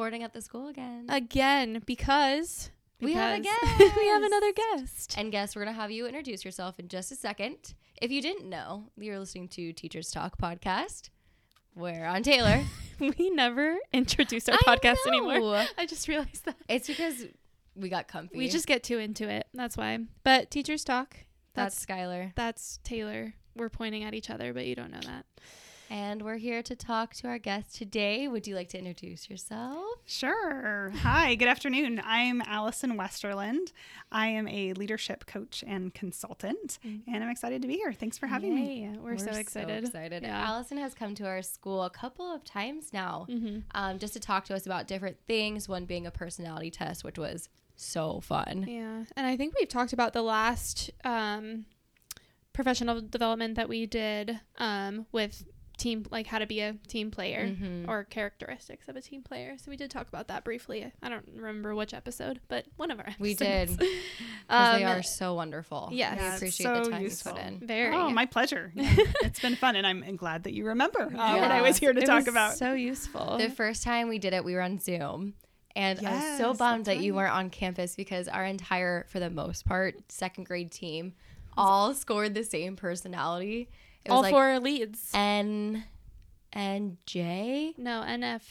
recording at the school again. again because, We have a because we have another guest. and guess we're gonna have you introduce yourself in just a second. If you didn't know, you're listening to Teachers Talk podcast. Where on Taylor. we never introduce our I podcast anymore. I just realized that. It's because we got comfy. We just get too into it. That's why. But teachers talk. that's That's Skylar, that's Taylor. We're pointing at each other, but you don't know that. And we're here to talk to our guest today. Would you like to introduce yourself? Sure. Hi, good afternoon. I'm Allison Westerland. I am a leadership coach and consultant, and I'm excited to be here. Thanks for having me. Yay, We're, so excited. So excited. Yeah. Allison has come to our school a couple of times now, Mm-hmm. um, just to talk to us about different things. One being a personality test, which was so fun. Yeah, and I think we've talked about the last um, professional development that we did um, with team, like how to be a team player Mhm. or characteristics of a team player. So we did talk about that briefly. I don't remember which episode, but one of our episodes. We did did. 'Cause they Um, are so wonderful. yes. we Yeah, it's appreciate so the time useful. you put in. Very. Oh, my pleasure. Yeah, it's been fun, and I'm glad that you remember uh, what I was here to It talk was about. So useful. The first time we did it, we were on Zoom. And I was so bummed that's that you weren't on campus because our entire, for the most part, second grade team all scored the same personality. It was All like four leads. N and J. no, NF.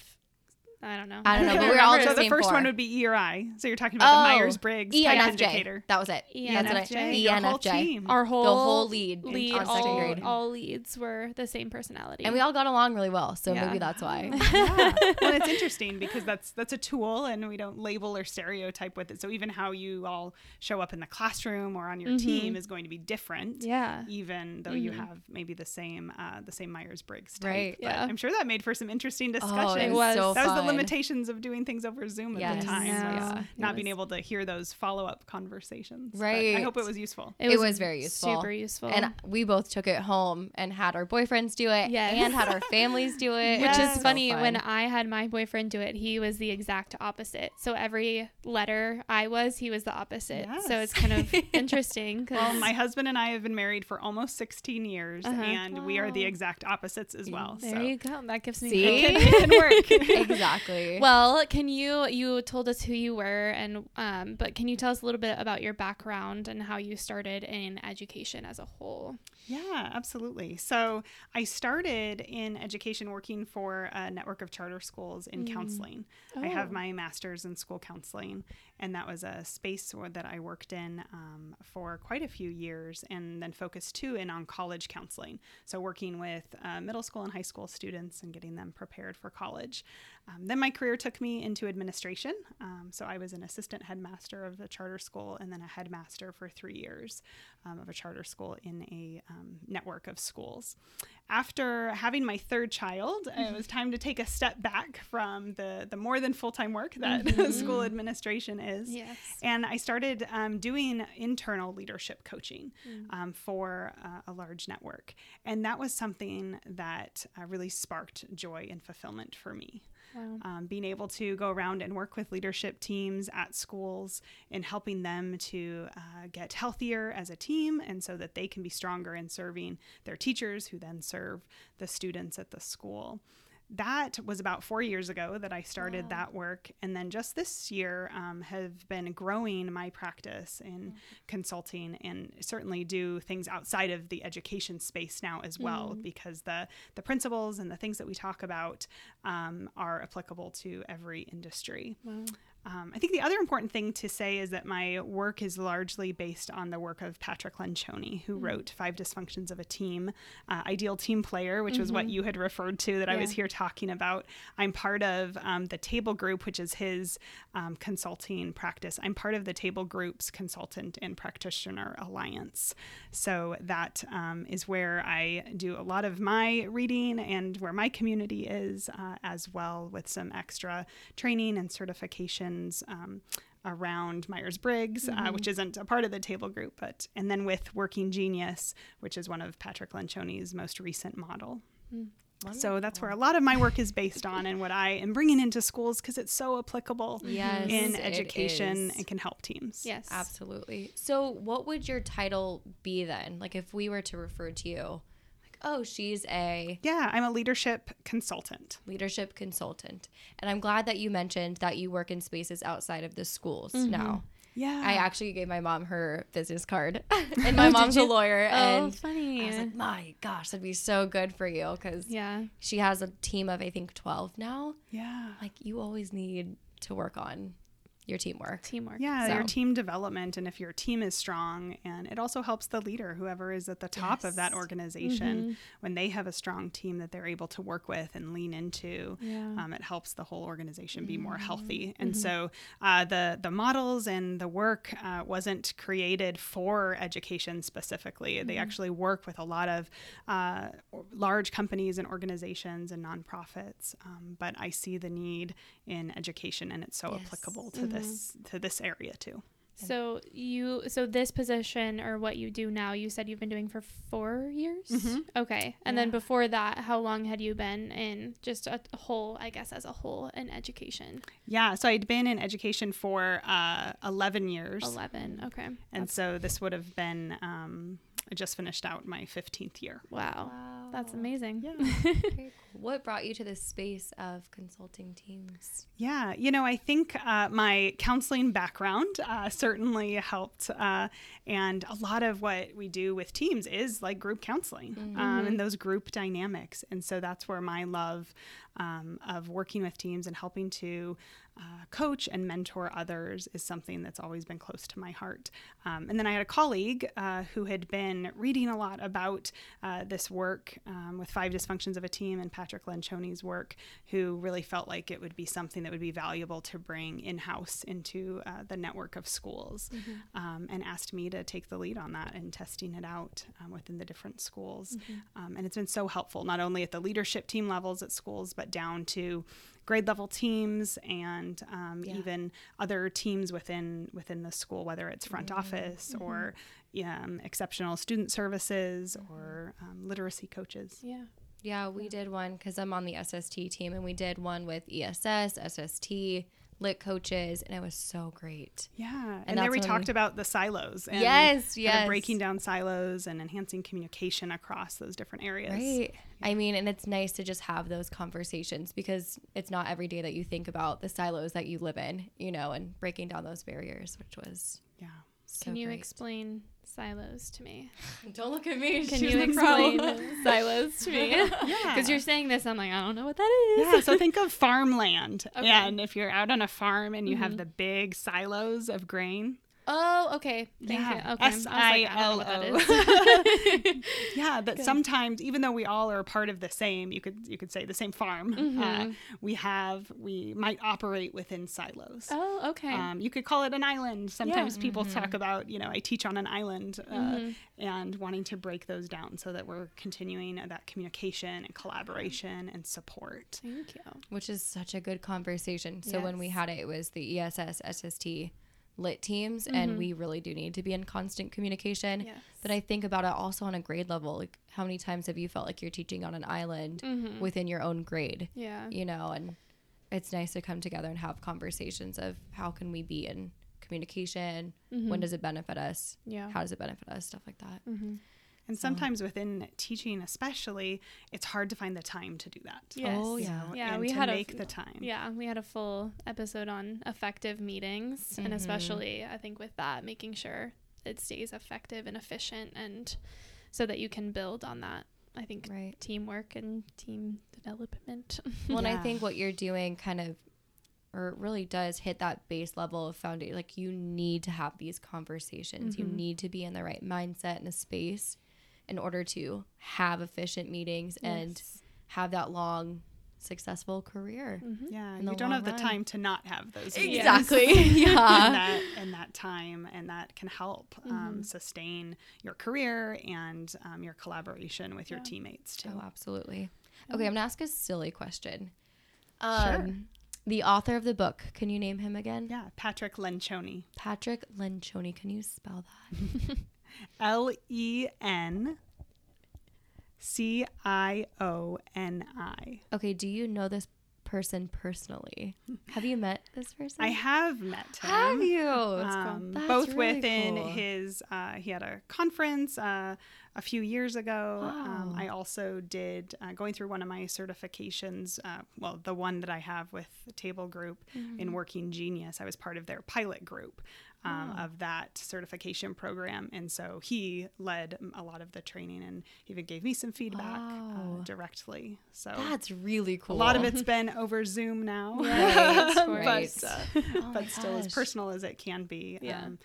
I don't know. I don't know, but we were all remember, the so the same first four. one would be E or I. So you're talking about the Oh, Myers Briggs type indicator. That was it. E That's and what I- FJ. E your and whole FJ. team. Our whole whole lead in- lead second all, grade. all leads were the same personality. And we all got along really well, so Yeah. maybe that's why. yeah. Well, it's interesting because that's that's a tool, and we don't label or stereotype with it. So even how you all show up in the classroom or on your team is going to be different. yeah. Even though you have maybe the same uh, the same Myers Briggs type. Right. But Yeah. I'm sure that made for some interesting Oh, it was was so that was the fun. Limitations of doing things over Zoom at Yes. the time. Yeah. was It not being able to hear those follow up conversations. But Right. I hope it was useful. It was very useful. Super useful. And we both took it home and had our boyfriends do it Yes. and had our families do it. Which is so funny fun. when I had my boyfriend do it, he was the exact opposite. So every letter I was, he was the opposite. So it's kind of interesting. 'cause- Well, my husband and I have been married for almost 16 years, Uh-huh. and we are the exact opposites as well. there so you go. That gives me See? hope. it can work. exactly. Well, can you you told us who you were and um but can you tell us a little bit about your background and how you started in education as a whole? Yeah, absolutely. So I started in education working for a network of charter schools in counseling. I have Oh. my master's in school counseling, and that was a space that I worked in um, for quite a few years and then focused too in on college counseling. So working with uh, middle school and high school students and getting them prepared for college. Um, then my career took me into administration. Um, so I was an assistant headmaster of the charter school and then a headmaster for three years um, of a charter school in a um, network of schools. After having my third child, it was time to take a step back from the, the more than full time work that school administration is. Yes. And I started um, doing internal leadership coaching um, for uh, a large network. And that was something that uh, really sparked joy and fulfillment for me. Wow. Um, being able to go around and work with leadership teams at schools and helping them to uh, get healthier as a team and so that they can be stronger in serving their teachers who then serve the students at the school that was about four years ago that I started that work. And then just this year um, have been growing my practice in consulting and certainly do things outside of the education space now as well, because the, the principles and the things that we talk about um, are applicable to every industry. Um, I think the other important thing to say is that my work is largely based on the work of Patrick Lencioni, who wrote Five Dysfunctions of a Team, uh, Ideal Team Player, which was what you had referred to that I was here talking about. I'm part of um, the Table Group, which is his um, consulting practice. I'm part of the Table Group's Consultant and Practitioner Alliance. So that um, is where I do a lot of my reading and where my community is, uh, as well with some extra training and certifications. Um, around Myers Briggs, uh, which isn't a part of the table group, but and then with Working Genius, which is one of Patrick Lencioni's most recent model. So that's where a lot of my work is based on, and what I am bringing into schools because it's so applicable Yes, in education and can help teams. Yes. Absolutely. So, what would your title be then? Like, if we were to refer to you, like, oh, she's a Yeah, I'm a leadership consultant. leadership consultant. And I'm glad that you mentioned that you work in spaces outside of the schools mm-hmm. now. Yeah. I actually gave my mom her business card, and oh, my Oh, mom's a lawyer. Oh, And funny. I was like, my gosh, that'd be so good for you because yeah. she has a team of, I think, 12 now. yeah. Like, you always need to work on your teamwork. Teamwork. Yeah, so. your team development, and if your team is strong, and it also helps the leader, whoever is at the top of that Yes. organization, when they have a strong team that they're able to work with and lean into. Yeah. Um, it helps the whole organization be more healthy, and so uh, the the models and the work uh, wasn't created for education specifically. They actually work with a lot of uh, large companies and organizations and nonprofits. Um, but I see the need in education, and it's so Yes. applicable to this to this area too. So you so this position or what you do now, you said you've been doing for four years. Mhm. Okay, and then before that, how long had you been in just a whole, I guess, as a whole in education? Yeah, so I'd been in education for uh, 11 years. Eleven. Okay. And so this would have been, um, I just finished out my 15th year. Wow. That's amazing. Yeah. Very cool. What brought you to this space of consulting teams? Yeah, you know, I think uh, my counseling background uh, certainly helped. Uh, and a lot of what we do with teams is like group counseling um, and those group dynamics. And so that's where my love um, of working with teams and helping to uh, coach and mentor others is something that's always been close to my heart. Um, and then I had a colleague uh, who had been reading a lot about uh, this work um, with Five Dysfunctions of a Team and Patrick Lencioni's work, who really felt like it would be something that would be valuable to bring in house into uh, the network of schools, um, and asked me to take the lead on that and testing it out um, within the different schools. Um, and it's been so helpful, not only at the leadership team levels at schools, but down to grade level teams and um, Yeah. even other teams within within the school, whether it's front office or um, exceptional student services or um, literacy coaches. Yeah. Yeah, we did one because I'm on the SST team, and we did one with ESS, SST, lit coaches, and it was so great. Yeah, and, And there we talked we- about the silos. And Yes, kind of yes. breaking down silos and enhancing communication across those different areas. Right. I mean, and it's nice to just have those conversations because it's not every day that you think about the silos that you live in, you know, and breaking down those barriers, which was Yeah. So Can you great. explain silos to me? Don't look at me. Can she's you the pro. explain silos to me? Yeah. Because you're saying this, I'm like, I don't know what that is. yeah, so think of farmland. Okay. And if you're out on a farm and you have mm-hmm. the big silos of grain. Oh, okay. Thank Yeah. you. Okay. I was like, I don't know what that S-I-L-O. is. yeah, that sometimes even though we all are part of the same, you could you could say the same farm, Mm-hmm. uh, we have we might operate within silos. oh, okay. Um, you could call it an island. Sometimes people Mm-hmm. talk about, you know, I teach on an island uh, and wanting to break those down so that we're continuing that communication and collaboration and support. Thank you. which is such a good conversation. So when we had it, it was the E ESS, SST lit teams, and mm-hmm. we really do need to be in constant communication. Yes. But I think about it also on a grade level. Like, how many times have you felt like you're teaching on an island mm-hmm. within your own grade? Yeah. You know, and it's nice to come together and have conversations of how can we be in communication? When mm-hmm. does it benefit us? Yeah. How does it benefit us? Stuff like that. And sometimes within teaching, especially, it's hard to find the time to do that. Yes. Oh, yeah. Yeah, and we to had a- make the time. Yeah, we had a full episode on effective meetings, and mm-hmm. especially I think with that, making sure it stays effective and efficient, and so that you can build on that. I think Right. teamwork and team development. Well, and I think what you're doing kind of, or it really does hit that base level of foundation. Like you need to have these conversations. You mm-hmm. need to be in the right mindset and a space in order to have efficient meetings and have that long, successful career. Yeah, In the you don't have long the time to not have those meetings. Exactly. and yeah. that and that time and that can help Mm-hmm. um, sustain your career and um, your collaboration with your teammates too. Oh, absolutely. Okay, I'm gonna ask a silly question. Sure. Um, The author of the book, can you name him again? Yeah, Patrick Lencioni, Patrick Lencioni. Can you spell that? L E N C I O N I. Okay, do you know this person personally? Have you met this person? I have met him. Have you? um, That's both really within cool. his uh, he had a conference uh, a few years ago. Um, I also did uh, going through one of my certifications. Uh, well, the one that I have with the Table Group in Working Genius. I was part of their pilot group. Um, Of that certification program. And so he led a lot of the training and even gave me some feedback Wow. uh, directly. So That's really cool. a lot of it's been over Zoom now, Right, but, uh, Oh but still as personal as it can be. Yeah. Um,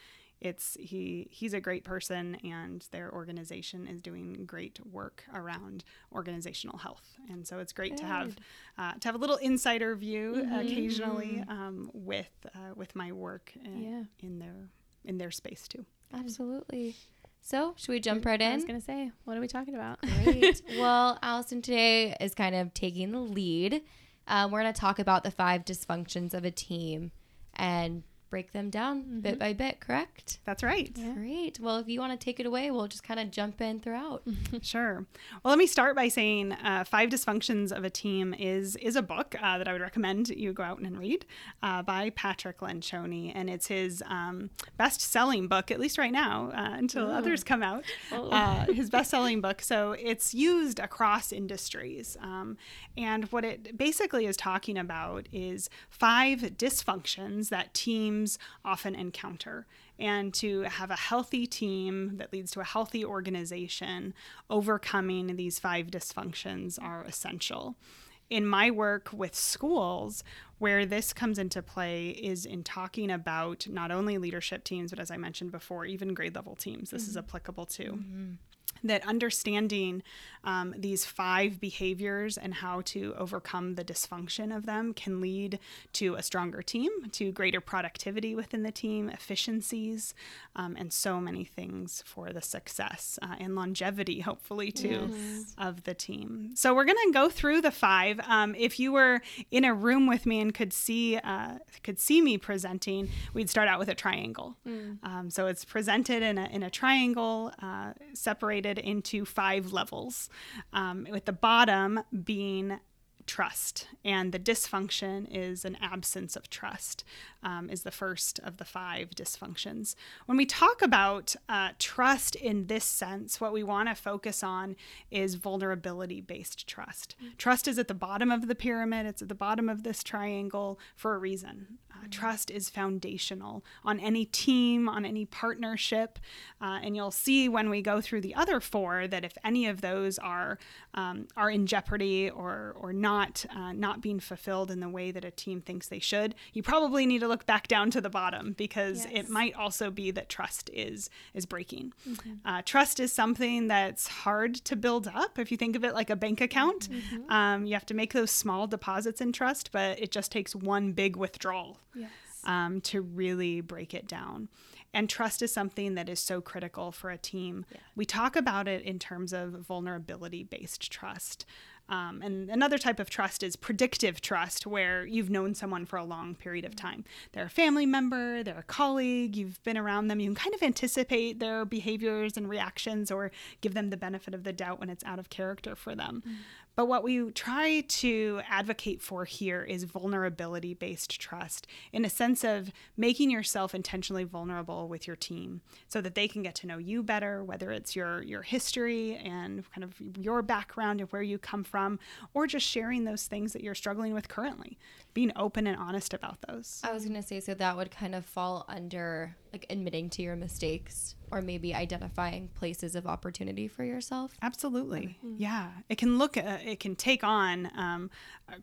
it's he he's a great person and their organization is doing great work around organizational health and so it's great to have uh, to have a little insider view Mm-hmm. occasionally um, with uh, with my work in, Yeah. in their in their space too Absolutely. So, should we jump right in? I was gonna say, what are we talking about? Great. well, Allison today is kind of taking the lead. Um, we're going to talk about the five dysfunctions of a team and break them down bit by bit, correct? that's right Yeah. Great. Well, if you want to take it away, we'll just kind of jump in throughout. Sure. Well, let me start by saying uh, Five Dysfunctions of a Team is is a book uh, that I would recommend you go out and read uh, by Patrick Lencioni. And it's his um, best selling book, at least right now, uh, until others come out. Oh. Uh, his best selling book. So it's used across industries. Um, and what it basically is talking about is five dysfunctions that teams often encounter and to have a healthy team that leads to a healthy organization, overcoming these five dysfunctions are essential. In my work with schools, where this comes into play is in talking about not only leadership teams, but as I mentioned before, even grade level teams. This is mm-hmm. applicable to mm-hmm. that understanding um, these five behaviors and how to overcome the dysfunction of them can lead to a stronger team, to greater productivity within the team, efficiencies, um, and so many things for the success uh, and longevity, hopefully, too, of the team. So we're going to go through the five. Um, if you were in a room with me and could see uh, could see me presenting, we'd start out with a triangle. Um, so it's presented in a, in a triangle, uh, separated into five levels, um, with the bottom being trust and the dysfunction is an absence of trust um, is the first of the five dysfunctions. When we talk about uh, trust in this sense what we want to focus on is vulnerability based trust trust is at the bottom of the pyramid it's at the bottom of this triangle for a reason uh, trust is foundational on any team on any partnership uh, and you'll see when we go through the other four that if any of those are um, are in jeopardy or or not uh, not being fulfilled in the way that a team thinks they should, you probably need to look back down to the bottom because Yes. it might also be that trust is is breaking. Uh, trust is something that's hard to build up. If you think of it like a bank account, um, you have to make those small deposits in trust, but it just takes one big withdrawal Yes. um, to really break it down. And trust is something that is so critical for a team. We talk about it in terms of vulnerability based trust. Um, and another type of trust is predictive trust, where you've known someone for a long period of time. They're a family member, they're a colleague, you've been around them, you can kind of anticipate their behaviors and reactions or give them the benefit of the doubt when it's out of character for them. But what we try to advocate for here is vulnerability based trust in a sense of making yourself intentionally vulnerable with your team so that they can get to know you better, whether it's your, your history and kind of your background and where you come from, or just sharing those things that you're struggling with currently, being open and honest about those. I was going to say, so that would kind of fall under like admitting to your mistakes or maybe identifying places of opportunity for yourself. Absolutely, yeah. It can look, uh, it can take on um,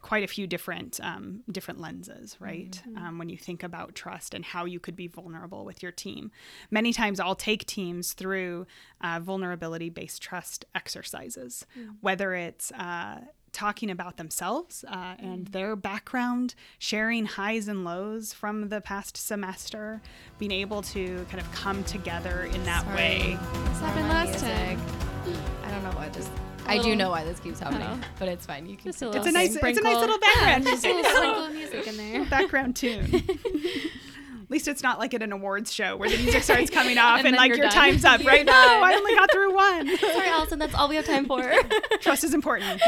quite a few different um, different lenses, right? Um, when you think about trust and how you could be vulnerable with your team. Many times, I'll take teams through uh, vulnerability based trust exercises, whether it's uh, talking about themselves uh, and their background, sharing highs and lows from the past semester, being able to kind of come together in that Sorry. way. This happened last time. I don't know why this. A I do know why this keeps happening, Oh. but it's fine. You can. Just a It's a nice, going. it's a nice little background. Just a little sprinkle of music in there. background tune. At least it's not like at an awards show where the music starts coming off And and, like your done. time's up, right? You're No. I only got through one. Sorry, Allison. That's all we have time for. Trust is important.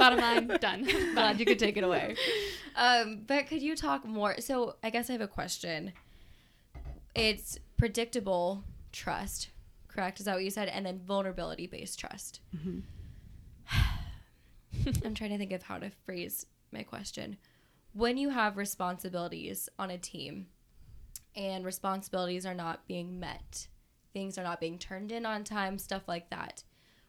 Bottom line, done. Glad you could take it away. Um, but could you talk more? So I guess I have a question. It's predictable trust, correct? Is that what you said? And then vulnerability based trust. Mm-hmm. I'm trying to think of how to phrase my question. When you have responsibilities on a team and responsibilities are not being met, things are not being turned in on time, stuff like that,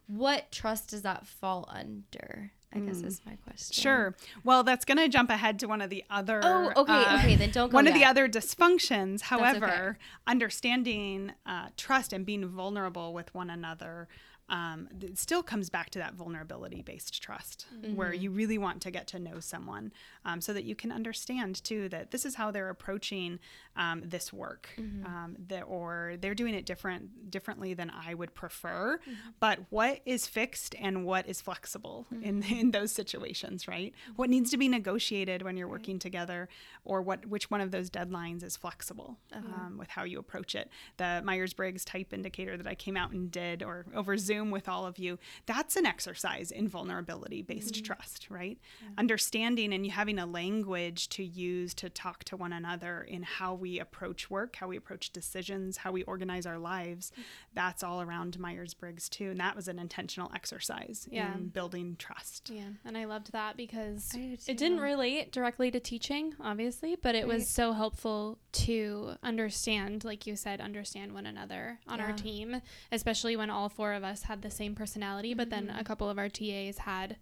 what trust does that fall under? I guess is my question. Sure. Well, that's going to jump ahead to one of the other. Oh, okay, uh, okay. Then don't go one of the other dysfunctions. okay. However, understanding uh, trust and being vulnerable with one another. Um, it still comes back to that vulnerability based trust where Mm-hmm. you really want to get to know someone um, so that you can understand too that this is how they're approaching um, this work Mm-hmm. um, that, or they're doing it different differently than I would prefer Mm-hmm. but what is fixed and what is flexible in, Mm-hmm. in those situations right what needs to be negotiated when you're working together or what which one of those deadlines is flexible Uh-huh. um, with how you approach it the myers-briggs type indicator that i came out and did or over zoom with all of you that's an exercise in vulnerability based Mm-hmm. trust right understanding and you having a language to use to talk to one another in how we approach work how we approach decisions how we organize our lives that's all around myers-briggs too and that was an intentional exercise Yeah. in building trust Yeah, and I loved that because I it didn't relate directly to teaching, obviously, but it Right. was so helpful to understand, like you said, understand one another on our team, especially when all four of us had the same personality, but then Mm-hmm. a couple of our TAs had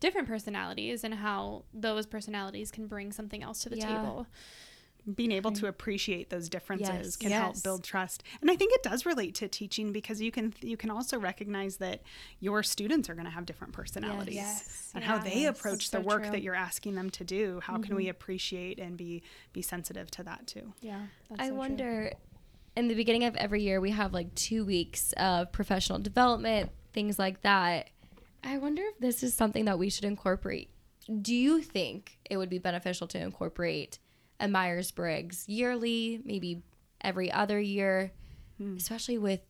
different personalities and how those personalities can bring something else to the Yeah. table. Being able to appreciate those differences Yes. can Yes. help build trust and i think it does relate to teaching because you can you can also recognize that your students are going to have different personalities Yes. and how they approach That's the so work true. that you're asking them to do how can we mm-hmm. appreciate and be be sensitive to that too Yeah. That's I so true. wonder in the beginning of every year we have like two weeks of professional development, things like that. I wonder if this is something that we should incorporate. Do you think it would be beneficial to incorporate a Myers Briggs yearly, maybe every other year, hmm. especially with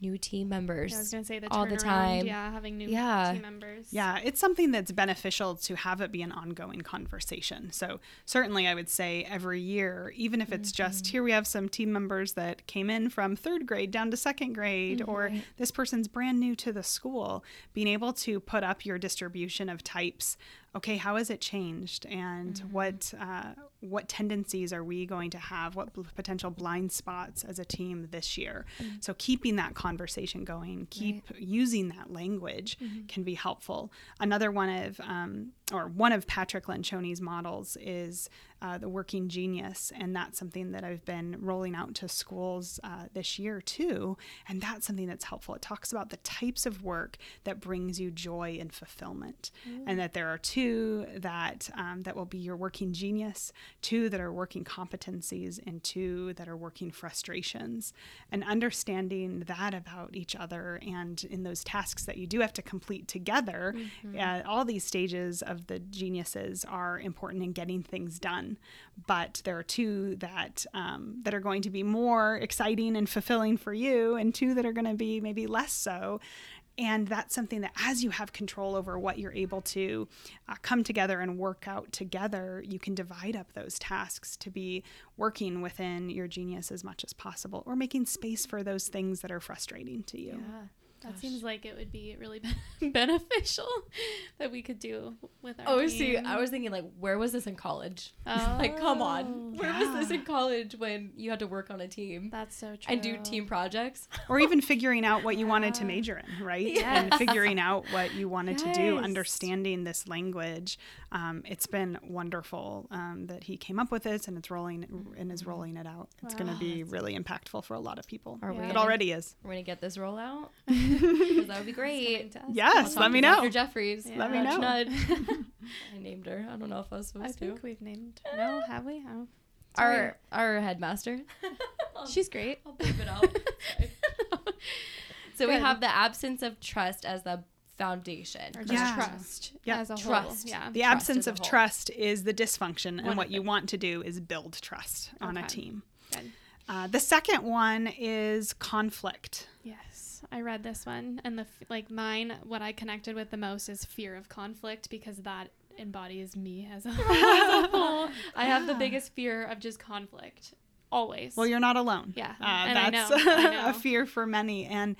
new team members? Yeah, I was gonna say the all the time. Yeah, having new Yeah. team members. Yeah, it's something that's beneficial to have it be an ongoing conversation. So, certainly, I would say every year, even if it's mm-hmm. just here we have some team members that came in from third grade down to second grade, or mm-hmm. this person's brand new to the school, being able to put up your distribution of types. Okay, how has it changed, and what uh, what tendencies are we going to have? What bl- potential blind spots as a team this year? So keeping that conversation going, keep using that language can be helpful. Another one of um, or one of Patrick Lencioni's models is uh, the working genius, and that's something that I've been rolling out to schools uh, this year too. And that's something that's helpful. It talks about the types of work that brings you joy and fulfillment, and that there are two that um, that will be your working genius, two that are working competencies, and two that are working frustrations. And understanding that about each other, and in those tasks that you do have to complete together, uh, all these stages of the geniuses are important in getting things done. But there are two that um, that are going to be more exciting and fulfilling for you, and two that are going to be maybe less so. And that's something that, as you have control over what you're able to uh, come together and work out together, you can divide up those tasks to be working within your genius as much as possible or making space for those things that are frustrating to you. Yeah. That seems like it would be really beneficial that we could do with our Oh, team. see, I was thinking like, where was this in college? like, come on, Oh. where was this in college when you had to work on a team That's so true. and do team projects? or even figuring out what you wanted to major in, right? And figuring out what you wanted to do, understanding this language. Um, it's been wonderful um, that he came up with this and it's rolling and is rolling it out. It's going to be really impactful for a lot of people. Are we It already is. We're gonna get this roll out. 'Cause that would be great. Yes, I'll let me know. Dr. Jeffries. Yeah. Let me know. nudge. I named her. I don't know if I was supposed I to. I think we've named. Her. No, have we? Oh. Our our headmaster. She's great. I'll beep it out. so we have the absence of trust as the foundation. Or just Yeah. trust Yeah. as a whole. Trust. Yeah. The Trust absence of whole. trust is the dysfunction, and what you want to do is build trust on a team. Good. Uh, the second one is conflict. Yes, I read this one, and the f- like mine. What I connected with the most is fear of conflict because that embodies me as a, as a whole. I have the biggest fear of just conflict always. Well, you're not alone. Yeah, uh, I that's know, I know. a fear for many, and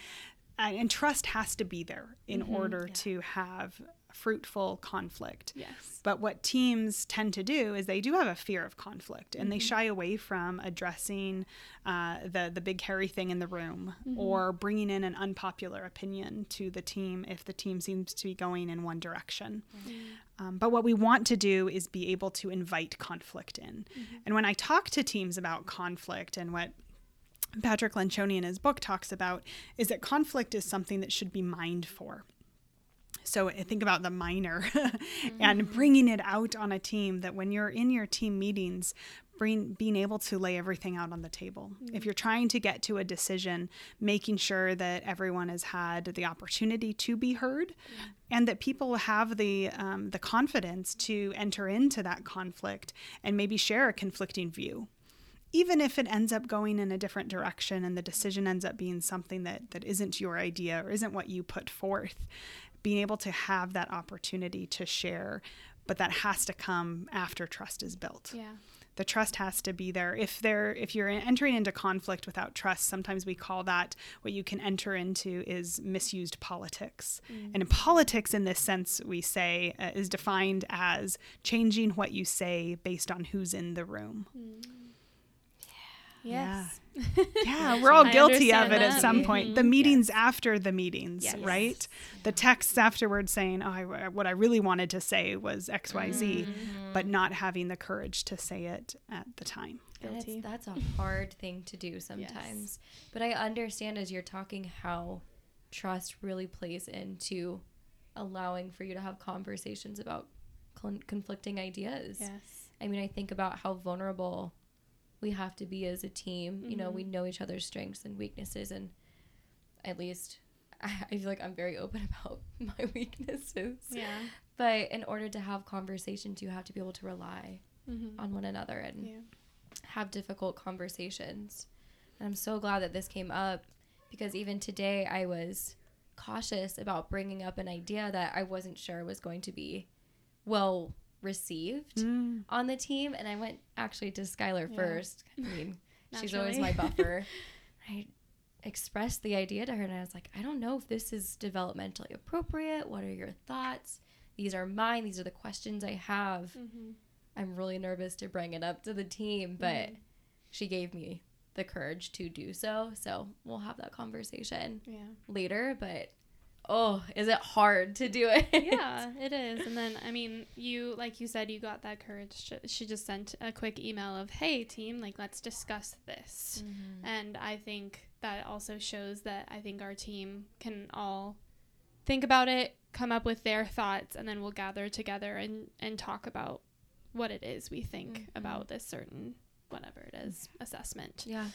uh, and trust has to be there in Mm-hmm. order to have fruitful conflict. yes. But what teams tend to do is they do have a fear of conflict, and they Mm-hmm. shy away from addressing uh, the the big hairy thing in the room Mm-hmm. or bringing in an unpopular opinion to the team if the team seems to be going in one direction. Um, but what we want to do is be able to invite conflict in. And when I talk to teams about conflict and what Patrick Lencioni in his book talks about is that conflict is something that should be mined for. So eh, think about the miner and mm-hmm. bringing it out on a team that when you're in your team meetings, bring, being able to lay everything out on the table. If mm-hmm. you're trying to get to a decision, making sure that everyone has had the opportunity to be heard and that people have the, um, the confidence to enter into that conflict and maybe share a conflicting view. Even if it ends up going in a different direction and the decision ends up being something that that isn't your idea or isn't what you put forth being able to have that opportunity to share but that has to come after trust is built. Yeah. the trust has to be there. If there if you're entering into conflict without trust sometimes we call that what you can enter into is misused politics. And in politics in this sense we say uh, is defined as changing what you say based on who's in the room Yes. yeah, we're all I guilty of understand it at some mm-hmm. point. The meetings after the meetings, Yes. right? The texts afterwards saying, "Oh, I, uh, what I really wanted to say was X, Y, Z," mm-hmm. but not having the courage to say it at the time. Guilty. that's a hard thing to do sometimes. But I understand as you're talking how trust really plays into allowing for you to have conversations about con- conflicting ideas. Yes. I mean, I think about how vulnerable we have to be as a team. You know, we know each other's strengths and weaknesses, and at least I, I feel like I'm very open about my weaknesses. Yeah. But in order to have conversations, you have to be able to rely Mm-hmm. on one another and Yeah. have difficult conversations. And I'm so glad that this came up because even today I was cautious about bringing up an idea that I wasn't sure was going to be well received Mm. on the team. And I went actually to Skylar Yeah. first. I mean, she's always my buffer. I expressed the idea to her and I was like, I don't know if this is developmentally appropriate. What are your thoughts? These are mine. These are the questions I have. Mm-hmm. I'm really nervous to bring it up to the team, but she gave me the courage to do so. So we'll have that conversation Yeah. later. But oh, is it hard to do it? yeah, it is. And then, I mean, you, like you said, you got that courage. She- just sent a quick email of, hey, team, like, let's discuss this. Mhm. And I think that also shows that I think our team can all think about it, come up with their thoughts, and then we'll gather together and, and talk about what it is we think Mhm. about this certain, whatever it is, assessment. Yeah.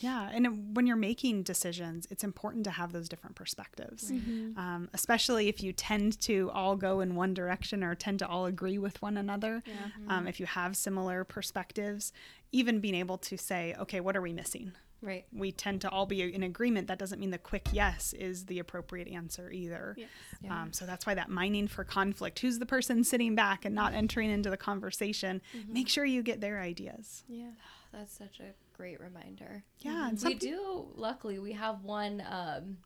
Yeah, and when you're making decisions, it's important to have those different perspectives. Mm-hmm. Um, especially if you tend to all go in one direction or tend to all agree with one another. Yeah. Um, if you have similar perspectives, even being able to say, okay, what are we missing? Right. We tend to all be in agreement. That doesn't mean the quick yes is the appropriate answer either. Yes. Yeah. Um, so that's why that mining for conflict. Who's the person sitting back and not entering into the conversation? Make sure you get their ideas. Yeah. That's such a great reminder. Yeah, and We some do, luckily, we have one um,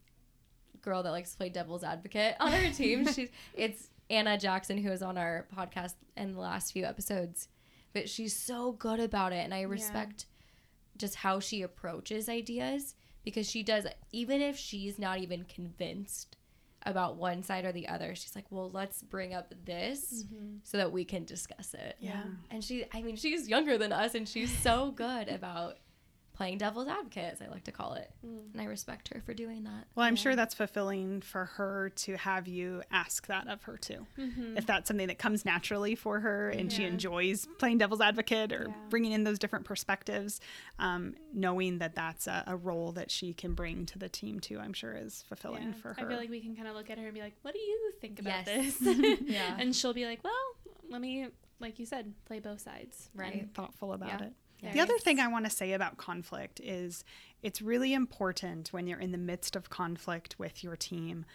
girl that likes to play devil's advocate on our team. She's It's Anna Jackson, who was on our podcast in the last few episodes. But she's so good about it. And I respect just how she approaches ideas because she does, even if she's not even convinced about one side or the other, she's like, well, let's bring up this mm-hmm. so that we can discuss it. yeah. And she, I mean, she's younger than us and she's so good about playing devil's advocate, as I like to call it. Mm. And I respect her for doing that. Well, I'm sure that's fulfilling for her to have you ask that of her too. Mm-hmm. If that's something that comes naturally for her and she enjoys playing devil's advocate or Yeah. bringing in those different perspectives, um, knowing that that's a, a role that she can bring to the team too, I'm sure is fulfilling Yeah. for her. I feel like we can kind of look at her and be like, "What do you think about Yes. this?" Yeah. and she'll be like, "Well, let me, like you said, play both sides." Right. And- thoughtful about Yeah. it. The other thing I want to say about conflict is it's really important when you're in the midst of conflict with your team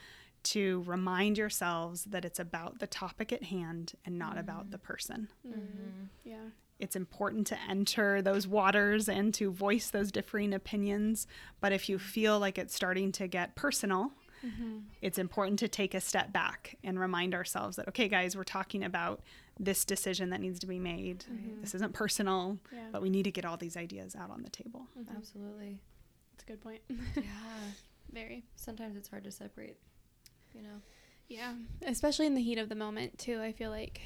to remind yourselves that it's about the topic at hand and not about the person. Mm. Yeah. it's important to enter those waters and to voice those differing opinions. But if you feel like it's starting to get personal, mm-hmm. it's important to take a step back and remind ourselves that, okay, guys, we're talking about this decision that needs to be made. Mm-hmm. This isn't personal, yeah. but we need to get all these ideas out on the table. Mm-hmm. Absolutely. That's a good point. yeah. Very. Sometimes it's hard to separate, you know? Yeah. Especially in the heat of the moment, too. I feel like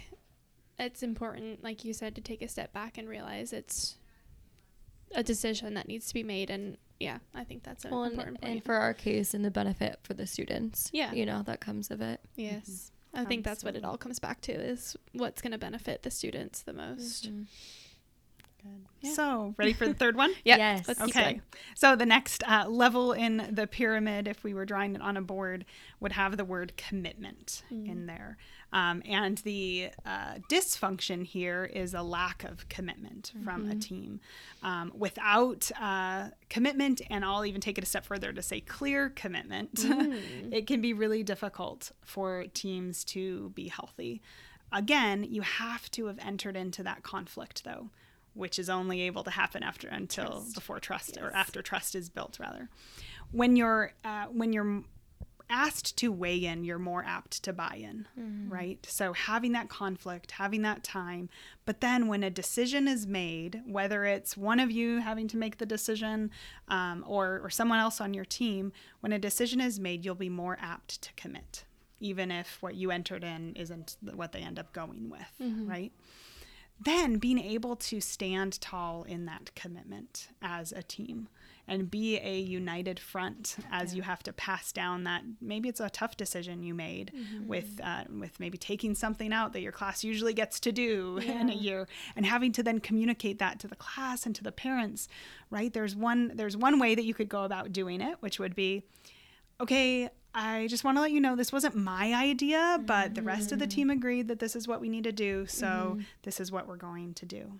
it's important, like you said, to take a step back and realize it's a decision that needs to be made. And yeah, I think that's an well, important and, point. And for our case, and the benefit for the students. Yeah. You know, that comes of it. Yes. Mm-hmm. I think that's what it all comes back to is what's going to benefit the students the most. Mm-hmm. Good. Yeah. So, ready for the third one? yep. Yes. Let's okay. So, the next uh, level in the pyramid, if we were drawing it on a board, would have the word commitment mm. in there. Um, and the uh, dysfunction here is a lack of commitment mm-hmm. from a mm-hmm. team. Um, without uh, commitment, and I'll even take it a step further to say clear commitment, mm. it can be really difficult for teams to be healthy. Again, you have to have entered into that conflict, though which is only able to happen after until trust. before trust yes. or after trust is built rather when you're uh, when you're asked to weigh in you're more apt to buy in mm-hmm. right so having that conflict having that time but then when a decision is made whether it's one of you having to make the decision um, or, or someone else on your team when a decision is made you'll be more apt to commit even if what you entered in isn't what they end up going with mm-hmm. right then being able to stand tall in that commitment as a team and be a united front as yeah. you have to pass down that maybe it's a tough decision you made mm-hmm. with uh, with maybe taking something out that your class usually gets to do yeah. in a year and having to then communicate that to the class and to the parents right there's one there's one way that you could go about doing it which would be okay I just want to let you know this wasn't my idea, but the rest of the mm-hmm. team agreed that this is what we need to do. So mm-hmm. this is what we're going to do.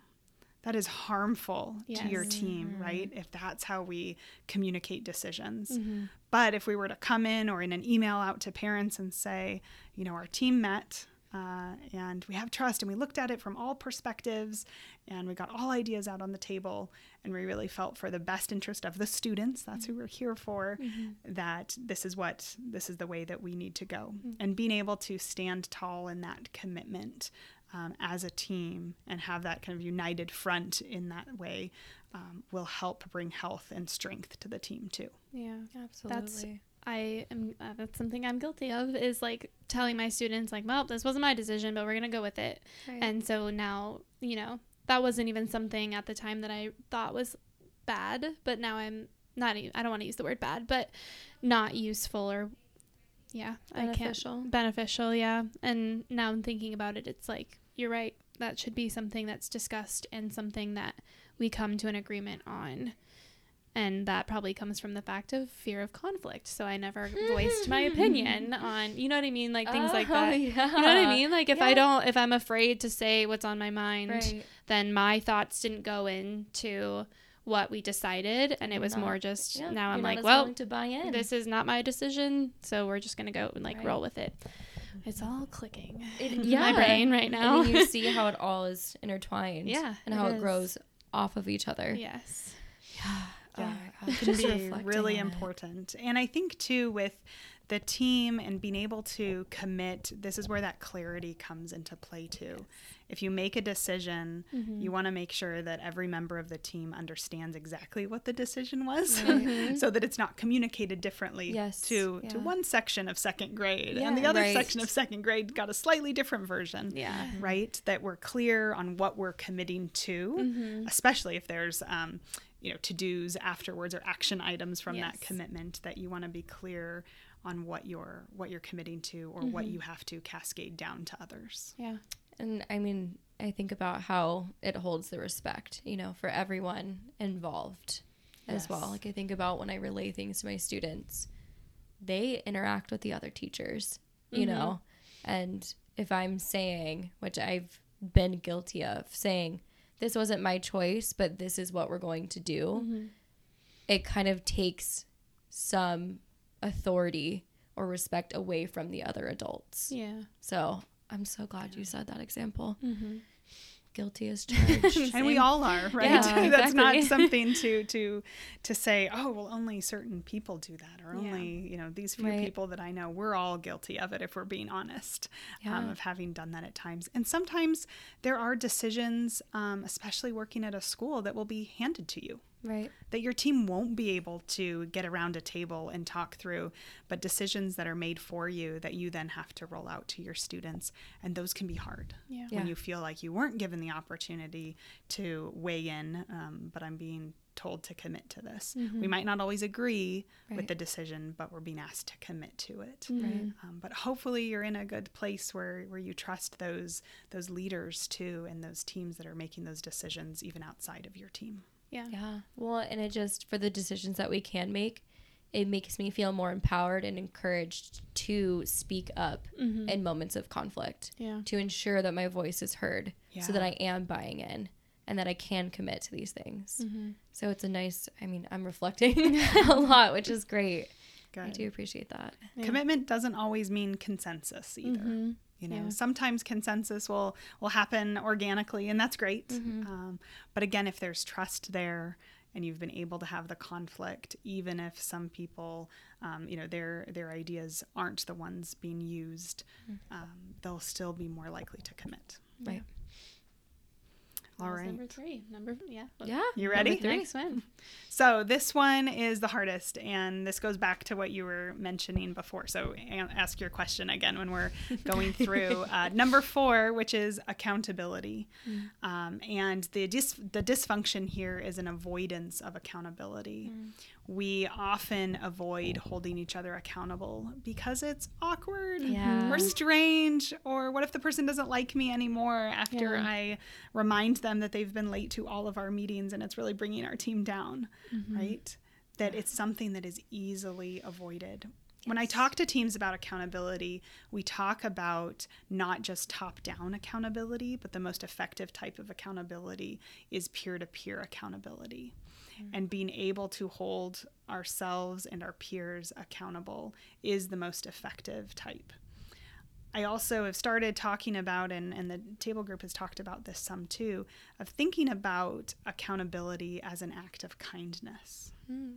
That is harmful yes. to your team, mm-hmm. right? If that's how we communicate decisions. Mm-hmm. But if we were to come in or in an email out to parents and say, you know, our team met uh, and we have trust and we looked at it from all perspectives and we got all ideas out on the table and we really felt for the best interest of the students that's who we're here for mm-hmm. that this is what this is the way that we need to go mm-hmm. and being able to stand tall in that commitment um, as a team and have that kind of united front in that way um, will help bring health and strength to the team too yeah absolutely that's I am uh, that's something I'm guilty of is like telling my students like, well, this wasn't my decision, but we're gonna go with it. Right. And so now, you know, that wasn't even something at the time that I thought was bad, but now I'm not. I don't want to use the word bad, but not useful or yeah, beneficial. I can't beneficial. Yeah, and now I'm thinking about it. It's like you're right. That should be something that's discussed and something that we come to an agreement on and that probably comes from the fact of fear of conflict so i never voiced my hmm. opinion on you know what i mean like things like oh, that yeah. you know what i mean like if yeah. i don't if i'm afraid to say what's on my mind right. then my thoughts didn't go into what we decided and it was not, more just yeah, now i'm like well to buy in this is not my decision so we're just gonna go and like right. roll with it it's all clicking. It, in yeah. my brain right now. And you see how it all is intertwined yeah and how it, it grows off of each other. Yes. Yeah yeah, oh can be really important. And I think too with the team and being able to commit, this is where that clarity comes into play too. Yes. If you make a decision, mm-hmm. you want to make sure that every member of the team understands exactly what the decision was right. so that it's not communicated differently yes. to yeah. to one section of second grade yeah, and the other right. section of second grade got a slightly different version. Yeah. Right? That we're clear on what we're committing to, mm-hmm. especially if there's um, you know to dos afterwards or action items from yes. that commitment that you want to be clear on what you're what you're committing to or mm-hmm. what you have to cascade down to others yeah and i mean i think about how it holds the respect you know for everyone involved yes. as well like i think about when i relay things to my students they interact with the other teachers you mm-hmm. know and if i'm saying which i've been guilty of saying this wasn't my choice, but this is what we're going to do, mm-hmm. it kind of takes some authority or respect away from the other adults. Yeah. So I'm so glad you said that example. Mm-hmm. guilty as charged. and we all are right Yeah, that's not something to to to say oh well only certain people do that or Yeah. only you know these few Right. people that i know we're all guilty of it if we're being honest um, of having done that at times and sometimes there are decisions um, especially working at a school that will be handed to you right. that your team won't be able to get around a table and talk through, but decisions that are made for you that you then have to roll out to your students. And those can be hard Yeah. Yeah. when you feel like you weren't given the opportunity to weigh in, um, but I'm being told to commit to this. We might not always agree with the decision, but we're being asked to commit to it. Right. Um, but hopefully you're in a good place where, where you trust those those leaders too and those teams that are making those decisions even outside of your team. Yeah. Yeah. Well, and it just for the decisions that we can make, it makes me feel more empowered and encouraged to speak up Mm-hmm. in moments of conflict Yeah. to ensure that my voice is heard so that I am buying in and that I can commit to these things. Mm-hmm. So it's a nice, I mean, I'm reflecting a lot, which is great. I do appreciate that. Yeah. Commitment doesn't always mean consensus either. Mhm. You know, Yeah. sometimes consensus will will happen organically, and that's great. Um, but again, if there's trust there, and you've been able to have the conflict, even if some people, um, you know, their their ideas aren't the ones being used, um, they'll still be more likely to commit. Right. All That was right. Number three. Number yeah. Yeah. You number ready? three. Next one. So this one is the hardest, and this goes back to what you were mentioning before. So ask your question again when we're going through uh, number four, which is accountability, um, and the dis- the dysfunction here is an avoidance of accountability. We often avoid holding each other accountable because it's awkward Yeah. Mm-hmm. or strange, or what if the person doesn't like me anymore after Yeah. I remind them that they've been late to all of our meetings and it's really bringing our team down, mm-hmm. right? That it's something that is easily avoided. When I talk to teams about accountability, we talk about not just top down accountability, but the most effective type of accountability is peer to peer accountability. Mm-hmm. And being able to hold ourselves and our peers accountable is the most effective type. I also have started talking about, and, and the table group has talked about this some too, of thinking about accountability as an act of kindness. Hmm.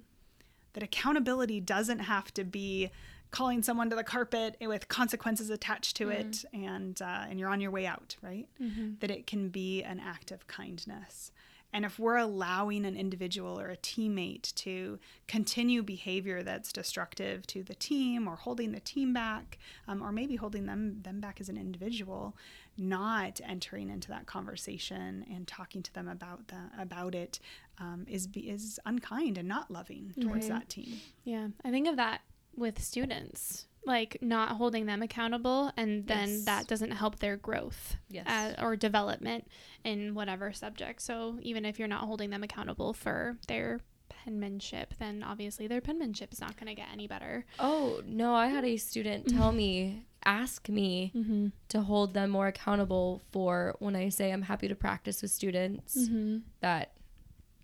That accountability doesn't have to be calling someone to the carpet with consequences attached to it mm-hmm. and, uh, and you're on your way out, right? Mm-hmm. That it can be an act of kindness. And if we're allowing an individual or a teammate to continue behavior that's destructive to the team or holding the team back, um, or maybe holding them, them back as an individual, not entering into that conversation and talking to them about, the, about it um, is is unkind and not loving towards Right. that team. Yeah, I think of that with students, like not holding them accountable, and then Yes. that doesn't help their growth Yes. uh, or development in whatever subject. So even if you're not holding them accountable for their penmanship, then obviously their penmanship is not going to get any better. Oh, no, I had a student tell me, ask me Mm-hmm. to hold them more accountable for when I say I'm happy to practice with students Mm-hmm. that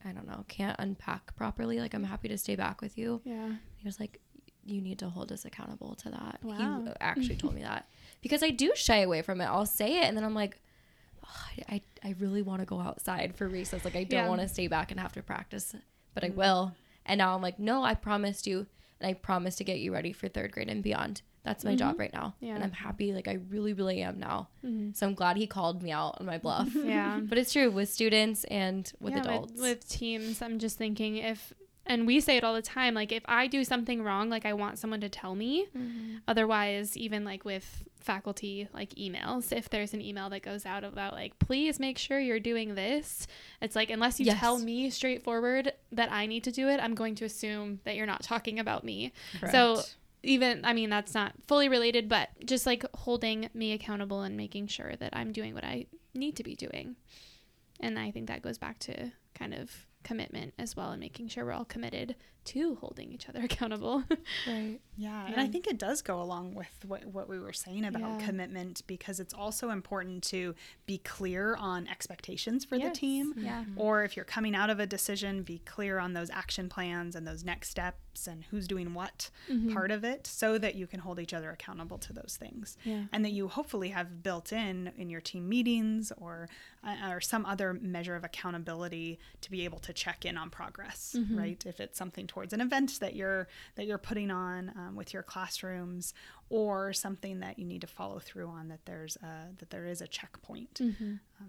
I don't know, can't unpack properly. Like, I'm happy to stay back with you. Yeah. He was like, You need to hold us accountable to that. Wow. He actually told me that because I do shy away from it. I'll say it and then I'm like, "Oh, I, I really want to go outside for recess. Like, I don't Yeah. want to stay back and have to practice, but I will. And now I'm like, No, I promised you. And I promise to get you ready for third grade and beyond. That's my job right now. Yeah. And I'm happy. Like, I really, really am now. Mm-hmm. So I'm glad he called me out on my bluff. Yeah. But it's true with students and with Yeah, adults. With, with teams, I'm just thinking if, and we say it all the time, like if I do something wrong, like I want someone to tell me. Mm-hmm. Otherwise, even like with faculty, like emails, if there's an email that goes out about like, please make sure you're doing this, it's like, unless you Yes. tell me straightforward that I need to do it, I'm going to assume that you're not talking about me. So even i mean that's not fully related but just like holding me accountable and making sure that i'm doing what i need to be doing and i think that goes back to kind of commitment as well and making sure we're all committed to holding each other accountable right. Yeah, and Yeah. I think it does go along with what, what we were saying about Yeah. commitment because it's also important to be clear on expectations for the team. yeah Or if you're coming out of a decision, be clear on those action plans and those next steps steps and who's doing what Mhm. part of it so that you can hold each other accountable to those things Yeah. and that you hopefully have built in in your team meetings or uh, or some other measure of accountability to be able to check in on progress Mhm. right if it's something towards an event that you're that you're putting on um, with your classrooms or something that you need to follow through on that there's a, that there is a checkpoint uh,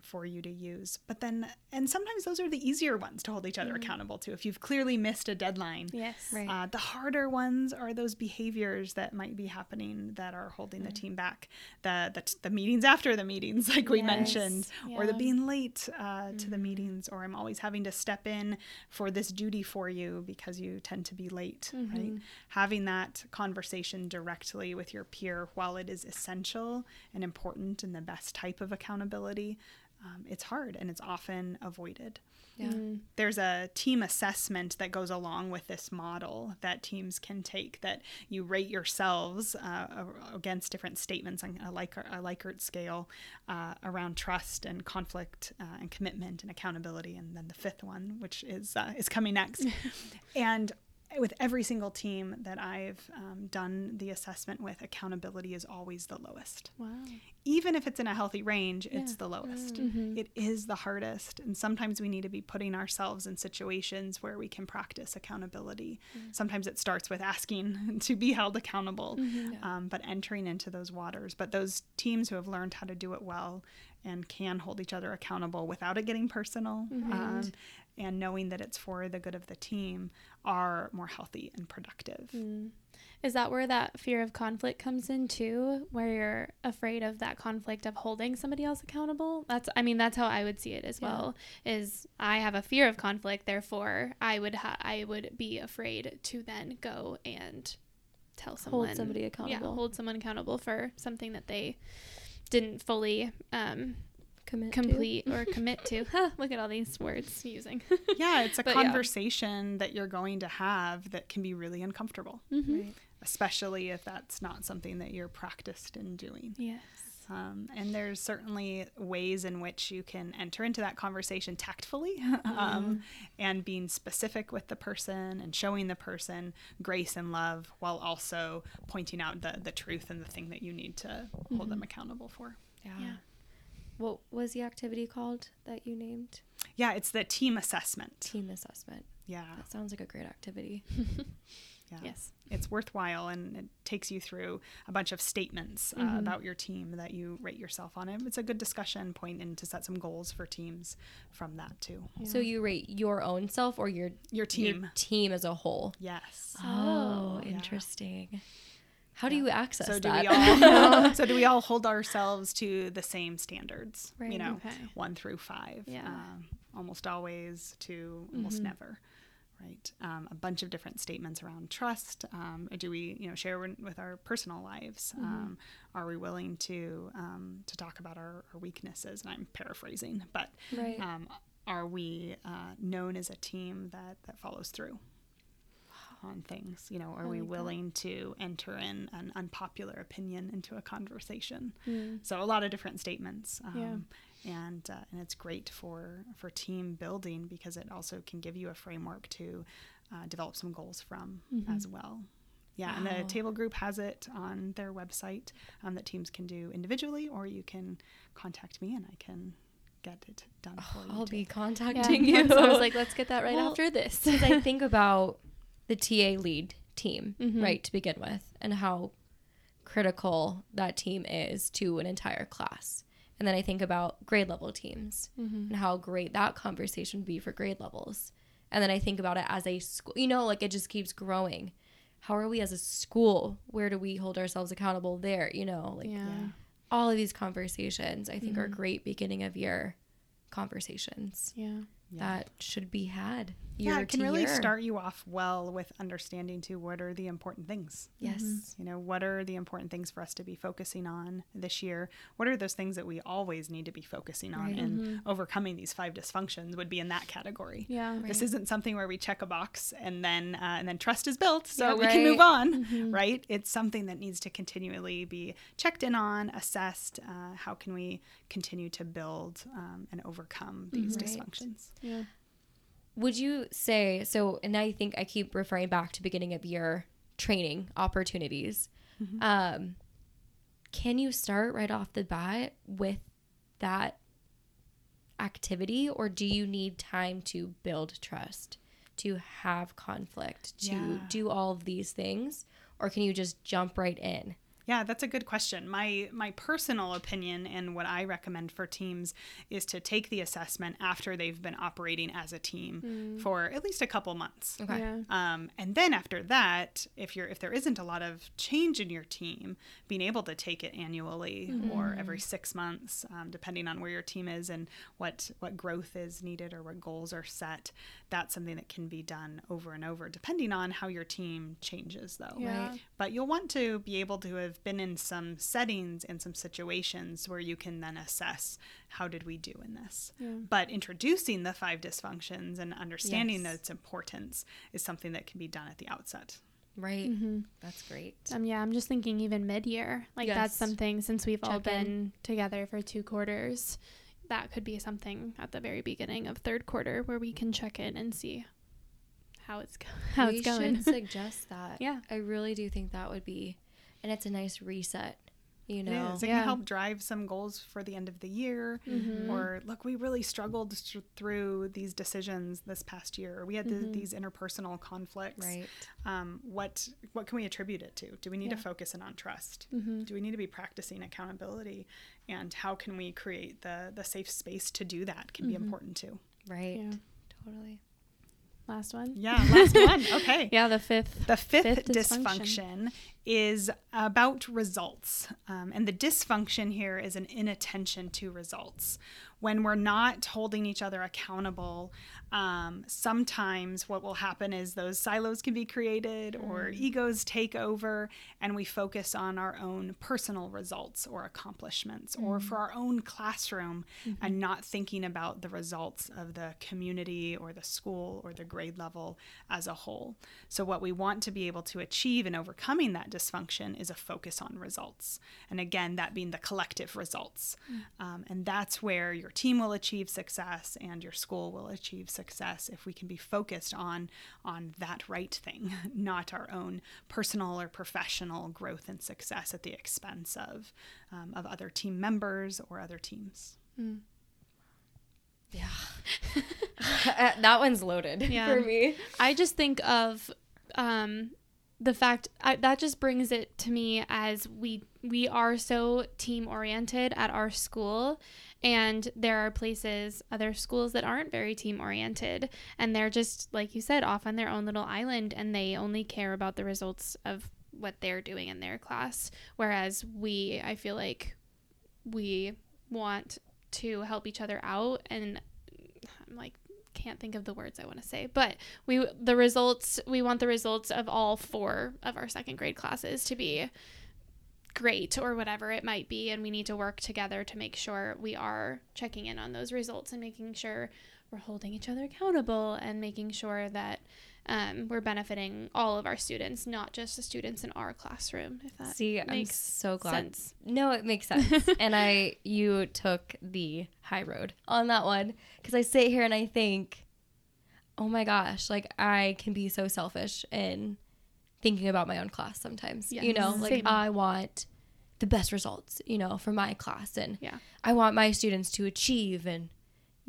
for you to use but then and sometimes those are the easier ones to hold each other accountable to if you've clearly missed a deadline Yes. Right. uh, the harder ones are those behaviors that might be happening that are holding the team back. The, the the meetings after the meetings, like we Yes. mentioned, or the being late uh, to the meetings, or I'm always having to step in for this duty for you because you tend to be late. Right? Having that conversation directly with your peer, while it is essential and important and the best type of accountability, um, it's hard and it's often avoided Yeah. Mm. there's a team assessment that goes along with this model that teams can take that you rate yourselves uh, against different statements on a Likert, a Likert scale uh, around trust and conflict uh, and commitment and accountability, and then the fifth one, which is uh, is coming next, and with every single team that I've um, done the assessment with, accountability is always the lowest. Wow. Even if it's in a healthy range, it's the lowest. Mhm. It is the hardest. And sometimes we need to be putting ourselves in situations where we can practice accountability. Sometimes it starts with asking to be held accountable, Mm-hmm. Yeah. um, but entering into those waters. But those teams who have learned how to do it well and can hold each other accountable without it getting personal um, and knowing that it's for the good of the team are more healthy and productive. Mm. Is that where that fear of conflict comes in too, where you're afraid of that conflict of holding somebody else accountable? That's, I mean, that's how I would see it as Yeah. well. Is I have a fear of conflict, therefore I would ha- I would be afraid to then go and tell someone hold somebody accountable. Yeah, hold someone accountable for something that they didn't fully um, Commit to. complete or commit to. Huh, look at all these words using. Yeah, it's a But yeah. conversation that you're going to have that can be really uncomfortable. Mhm. Right. especially if that's not something that you're practiced in doing. Yes. Um, and there's certainly ways in which you can enter into that conversation tactfully um, and being specific with the person and showing the person grace and love while also pointing out the, the truth and the thing that you need to hold them accountable for. Yeah. Yeah. What was the activity called that you named? Yeah, it's the team assessment. Team assessment. Yeah, That sounds like a great activity. yeah. Yes. It's worthwhile and it takes you through a bunch of statements uh, Mhm. about your team that you rate yourself on. it. It's a good discussion point and to set some goals for teams from that too. So you rate your own self or your Your team. your team as a whole? Yes. Oh, Yeah. interesting. How do you access So do that? we all? so do we all hold ourselves to the same standards? Right. You know, Okay. one through five. Yeah. Um, almost always to almost Mhm. never. Right. Um, a bunch of different statements around trust. Um, do we, you know, share with our personal lives? Um, are we willing to um, to talk about our, our weaknesses? And I'm paraphrasing, but Right. um, are we uh, known as a team that that follows through on things? You know, are I we like that. willing to enter in an unpopular opinion into a conversation? Mm. So a lot of different statements. Um, Yeah. And, uh, and it's great for, for team building because it also can give you a framework to uh, develop some goals from Mhm. as well. Yeah, and the table group has it on their website um, that teams can do individually, or you can contact me and I can get it done for you. I'll too. be Yeah. contacting you. So I was like, let's get that right Well, after this. Because I think about the TA lead team, Mhm. right, to begin with, and how critical that team is to an entire class. And then I think about grade level teams Mhm. and how great that conversation would be for grade levels. And then I think about it as a school, you know, like it just keeps growing. How are we as a school? Where do we hold ourselves accountable there? You know, like yeah. All of these conversations I think are Mhm. great beginning of year conversations. Yeah. that should be had. Yeah, it can really year. start you off well with understanding too what are the important things. Yes. You know, what are the important things for us to be focusing on this year? What are those things that we always need to be focusing on? Right. And Mhm. overcoming these five dysfunctions would be in that category. Yeah. This isn't something where we check a box and then uh, and then trust is built, so Yeah, we can move right. on, Mhm. right? It's something that needs to continually be checked in on, assessed. Uh, how can we continue to build um, and overcome these Right. dysfunctions? Yeah. Would you say so? And I think I keep referring back to beginning of year training opportunities. Mm-hmm. Um, can you start right off the bat with that activity, or do you need time to build trust, to have conflict, to Yeah. do all of these things, or can you just jump right in? Yeah, that's a good question. My my personal opinion and what I recommend for teams is to take the assessment after they've been operating as a team for at least a couple months. Okay. Yeah. Um, and then after that, if you're if there isn't a lot of change in your team, being able to take it annually or every six months, um, depending on where your team is and what what growth is needed or what goals are set, that's something that can be done over and over, depending on how your team changes, though. Yeah. Right. But you'll want to be able to have been in some settings and some situations where you can then assess how did we do in this. But introducing the five dysfunctions and understanding Yes. its importance is something that can be done at the outset. Right. Mm-hmm. That's great. Um, yeah, I'm just thinking even mid year. Like that's something since we've all Check in. been together for two quarters. That could be something at the very beginning of third quarter where we can check in and see how it's go- how we it's going. should suggest that. Yeah. I really do think that would be, and it's a nice reset. You know. is. It Yeah. can help drive some goals for the end of the year. Mhm. Or, look, we really struggled th- through these decisions this past year. We had the, Mhm. these interpersonal conflicts. Right. Um, what what can we attribute it to? Do we need to focus in on trust? Mhm. Do we need to be practicing accountability? And how can we create the the safe space to do that? Can be Mhm. important too. Right. Yeah. Totally. Last one. Yeah. Last one. Okay. Yeah, the fifth. The fifth, Fifth dysfunction. dysfunction. is about results. Um, and the dysfunction here is an inattention to results. When we're not holding each other accountable, um, sometimes what will happen is those silos can be created or egos take over, and we focus on our own personal results or accomplishments or for our own classroom and not thinking about the results of the community or the school or the grade level as a whole. So, what we want to be able to achieve in overcoming that dysfunction is a focus on results. And again, that being the collective results. Um, and that's where your team will achieve success and your school will achieve success if we can be focused on, on that right thing, not our own personal or professional growth and success at the expense of, um, of other team members or other teams. Yeah. that one's loaded Yeah. for me. I just think of um, the fact I, that just brings it to me as we we are so team oriented at our school and there are places other schools that aren't very team oriented and they're just like you said off on their own little island and they only care about the results of what they're doing in their class. Whereas we I feel like we want to help each other out and I'm like can't think of the words I want to say, but we the results we want the results of all four of our second grade classes to be great or whatever it might be and we need to work together to make sure we are checking in on those results and making sure we're holding each other accountable and making sure that um, we're benefiting all of our students, not just the students in our classroom. If that See, I'm makes so glad. sense. No, it makes sense. and I, you took the high road on that one because I sit here and I think, oh my gosh, like I can be so selfish in thinking about my own class sometimes. You know, like Same. I want the best results, you know, for my class and Yeah. I want my students to achieve and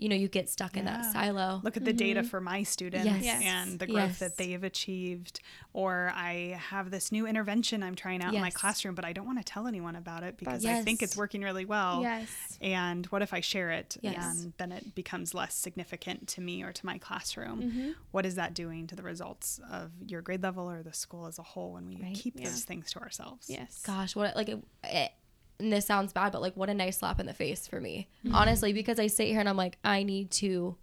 you know, you get stuck in that silo. Look at the data for my students Yes. Yes. and the growth Yes. that they have achieved. Or I have this new intervention I'm trying out in my classroom, but I don't want to tell anyone about it because Yes. I think it's working really well. Yes. And what if I share it Yes. and then it becomes less significant to me or to my classroom? Mhm. What is that doing to the results of your grade level or the school as a whole when we Right. keep Yeah. those things to ourselves? Yes. gosh what like it, it, and this sounds bad but like what a nice slap in the face for me mm-hmm. honestly because i sit here and i'm like i need to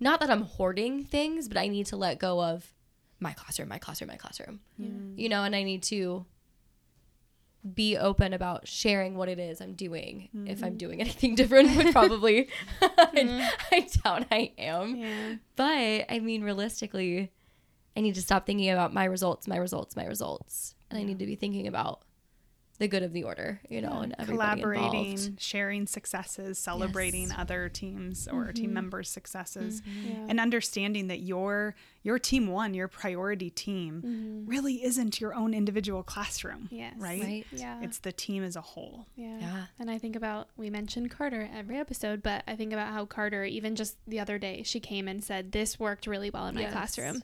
not that i'm hoarding things but i need to let go of my classroom my classroom my classroom. You know and i need to be open about sharing what it is i'm doing if i'm mm-hmm. doing anything different which probably I, mm-hmm. I doubt i am. Yeah. but I mean, realistically, I need to stop thinking about my results, my results, my results. And I need to be thinking about the good of the order, you know, Yeah, and collaborating, involved. sharing successes, celebrating Yes. other teams or Mhm. team members' successes, Yeah. and understanding that your your team one, your priority team, Mhm. really isn't your own individual classroom. Yes. Right? Right. Yeah. It's the team as a whole. Yeah. Yeah. And I think about, we mentioned Carter every episode, but I think about how Carter, even just the other day, she came and said, This worked really well in my Yes. classroom.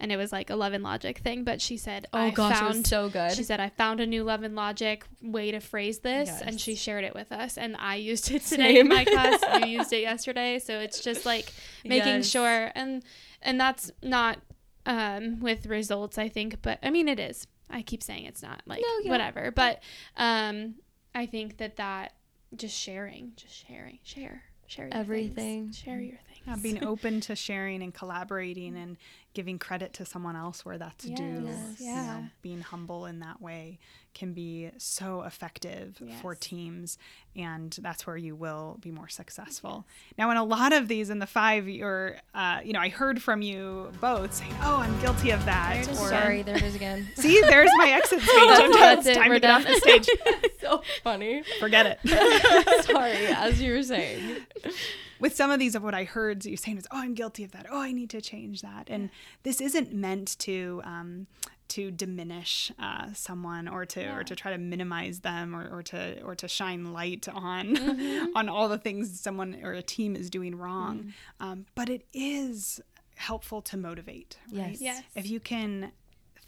And it was like a love and logic thing. But she said, Oh I gosh, it found, was so good. she said, I found a new love and logic way to phrase this. And she shared it with us. And I used it today in my class. You used it yesterday. So it's just like making Yes. sure. And, and that's not um, with results, I think. But I mean, it is. I keep saying it's not like No, yeah. whatever. But um, I think that that just sharing, just sharing, share, share your Everything. things. share your things. Yeah, being open to sharing and collaborating and giving credit to someone else where that's due. Yes, You yeah. know, being humble in that way can be so effective for teams, and that's where you will be more successful. Now, in a lot of these, in the five, you're, uh, you know, I heard from you both saying, "Oh, I'm guilty of that." There or, Sorry, there it is again. See, there's my exit speech. I'm done. It's it, time we're to get off the stage. so funny. Forget it. Sorry, as you were saying. with some of these of what I heard you saying is, "Oh, I'm guilty of that. Oh, I need to change that." And this isn't meant to um, to diminish uh, someone or to Yeah. or to try to minimize them or, or to or to shine light on Mm-hmm. on all the things someone or a team is doing wrong. Mm-hmm. Um, but it is helpful to motivate. Right? Yes. Yes. If you can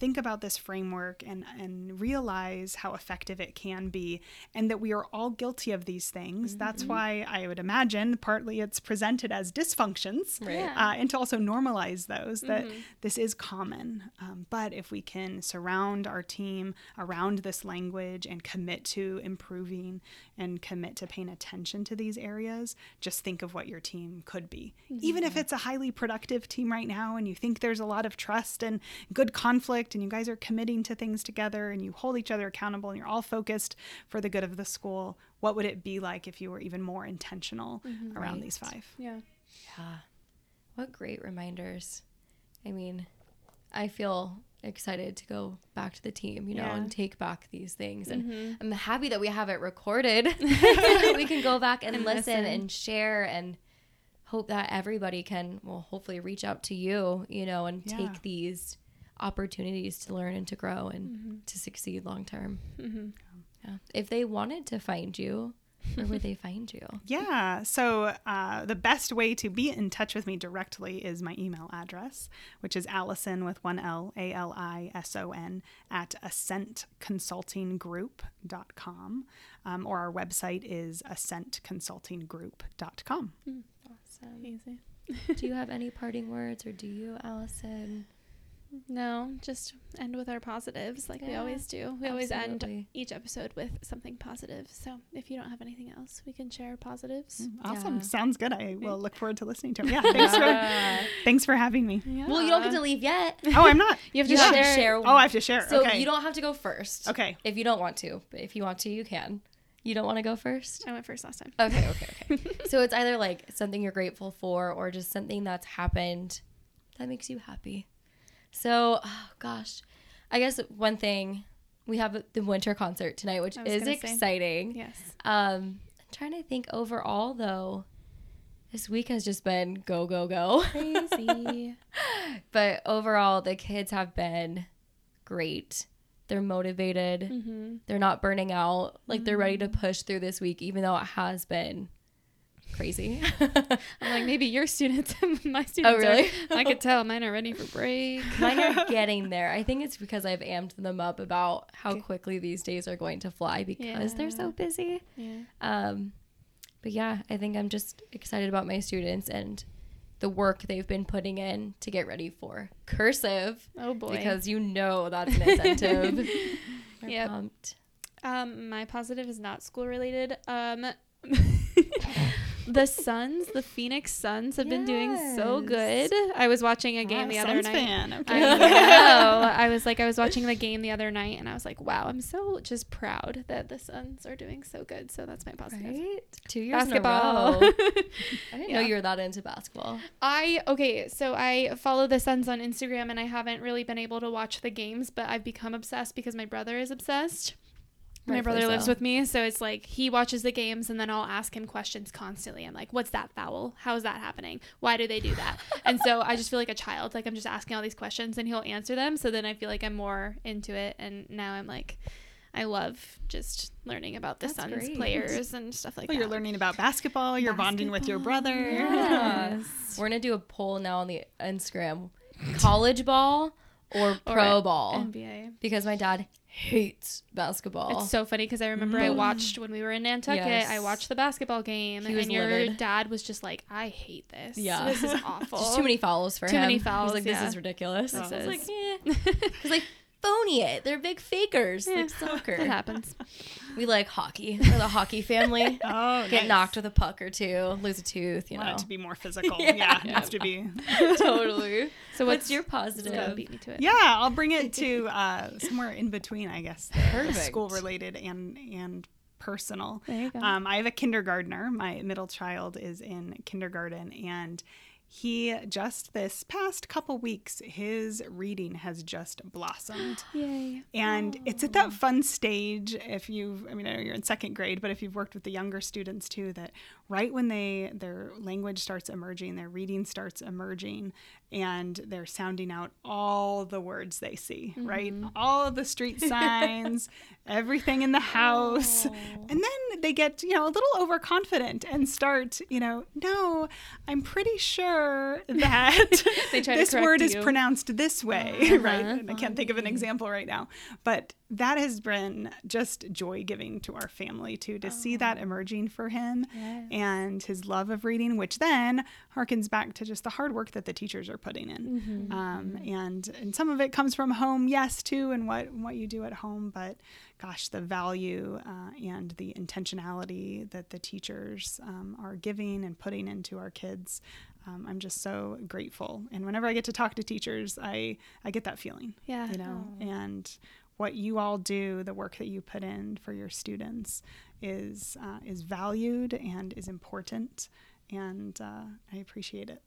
think about this framework and and realize how effective it can be and that we are all guilty of these things. That's why i would imagine partly it's presented as dysfunctions Right. Uh, and to also normalize those that this is common. Um, but if we can surround our team around this language and commit to improving and commit to paying attention to these areas just think of what your team could be. Even if it's a highly productive team right now and you think there's a lot of trust and good conflict and you guys are committing to things together and you hold each other accountable and you're all focused for the good of the school what would it be like if you were even more intentional around Right. these five yeah. Yeah. What great reminders. I mean, I feel excited to go back to the team, you know, Yeah. and take back these things. And Mhm. I'm happy that we have it recorded so that we can go back and, And listen, listen. and share and hope that everybody can, well, hopefully reach out to you, you know, and Yeah. take these opportunities to learn and to grow and Mm-hmm. to succeed long term. Mhm. Yeah. If they wanted to find you, where would they find you? Yeah. So uh, the best way to be in touch with me directly is my email address, which is Alison with one L, A L I S O N, at ascentconsultinggroup.com. Um, or our website is ascentconsultinggroup.com. Awesome. Easy. Do you have any parting words or do you, Alison? No, just end with our positives like we always do. We always end each episode with something positive. So if you don't have anything else, we can share positives. Mm, awesome. Yeah. Sounds good. I will look forward to listening to it. Yeah. Thanks for, thanks for having me. Yeah. Well, you don't get to leave yet. Oh, I'm not. You have to You have share. to share. Oh, I have to share. So okay. you don't have to go first. Okay. If you don't want to, but if you want to, you can. You don't want to go first? I went first last time. Okay, okay, okay. so it's either like something you're grateful for or just something that's happened that makes you happy. So, oh, gosh, I guess one thing we have the winter concert tonight, which is gonna say. exciting. Yes. Um, I'm trying to think overall though. This week has just been go go go. Crazy. but overall, the kids have been great. They're motivated. mm-hmm. They're not burning out. Like they're ready to push through this week, even though it has been crazy. I'm like, maybe your students, my students. Oh, really? Are, I could tell mine are ready for break. Mine are getting there. I think it's because I've amped them up about how Okay. quickly these days are going to fly because they're so busy. Yeah. Um, but yeah, I think I'm just excited about my students and the work they've been putting in to get ready for cursive Oh boy. because you know that's an incentive. We're pumped. Um, my positive is not school related. Um, the Suns, the Phoenix Suns, have been doing so good. I was watching a game the other Suns night. fan. I Okay. know. I was like, I was watching the game the other night, and I was like, wow, I'm so just proud that the Suns are doing so good. So that's my positive. Right? Two years Basketball. in a row. I didn't know you were that into basketball. I okay, so I follow the Suns on Instagram and I haven't really been able to watch the games, but I've become obsessed because my brother is obsessed. My Rightfully brother lives with me, so it's like he watches the games and then I'll ask him questions constantly. I'm like, "What's that foul? How is that happening? Why do they do that?" and so I just feel like a child. Like I'm just asking all these questions and he'll answer them. So then I feel like I'm more into it and now I'm like I love just learning about the That's Suns great. players and stuff like Well, that. you're learning about basketball. You're bonding with your brother. Yeah. We're gonna do a poll now on the Instagram: college ball or Or pro ball? NBA. Because my dad hates basketball. It's so funny because I remember I mm. watched when we were in Nantucket. Yes. I watched the basketball game, He and your livid. dad was just like, "I hate this. Yeah. this is awful. Just too many fouls for Too him. Too many fouls, like, this yeah. is ridiculous. This I was like, yeah. He's like, phony it. They're big fakers, Yeah, like soccer. It happens. We like hockey. We're the hockey family. Oh, Get nice. knocked with a puck or two, lose a tooth, you Want know. it to be more physical. Yeah. yeah, it has to be. totally. So What's what's your Go positive? beat me to it. Yeah, I'll bring it to uh, somewhere in between, I guess. Perfect. School related and and personal. There you go. Um, I have a kindergartner. My middle child is in kindergarten, and he just this past couple weeks, his reading has just blossomed. Yay. And oh. it's at that fun stage if you've I mean I know you're in second grade, but if you've worked with the younger students too, that right when they their language starts emerging, their reading starts emerging, and they're sounding out all the words they see, right? All of the street signs, everything in the house. And then they get, you know, a little overconfident and start, you know, no, I'm pretty sure that They try to this word is pronounced this way, Uh-huh. right? And I can't think of an example right now, but that has been just joy giving to our family too to see that Oh. emerging for him and his love of reading, which then harkens back to just the hard work that the teachers are putting in. Mm-hmm. Um, and and some of it comes from home, yes, too, and what what you do at home, but gosh, the value uh, and the intentionality that the teachers um, are giving and putting into our kids. Um, I'm just so grateful, and whenever I get to talk to teachers, I I get that feeling Yeah. you know and what you all do the work that you put in for your students is uh, is valued and is important and uh, i appreciate it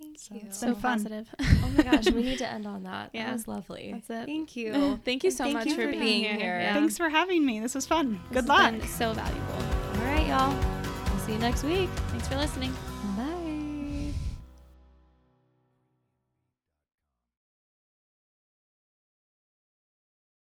Thank So you. it's So been fun. positive. oh my gosh, we need to end on that. Yeah. That was lovely. That's it. Thank you. Thank you so thank much you for, for being, being here. here. Yeah. thanks for having me this was fun This good has luck been so valuable. All right, y'all. We'll see you next week. Thanks for listening. Bye.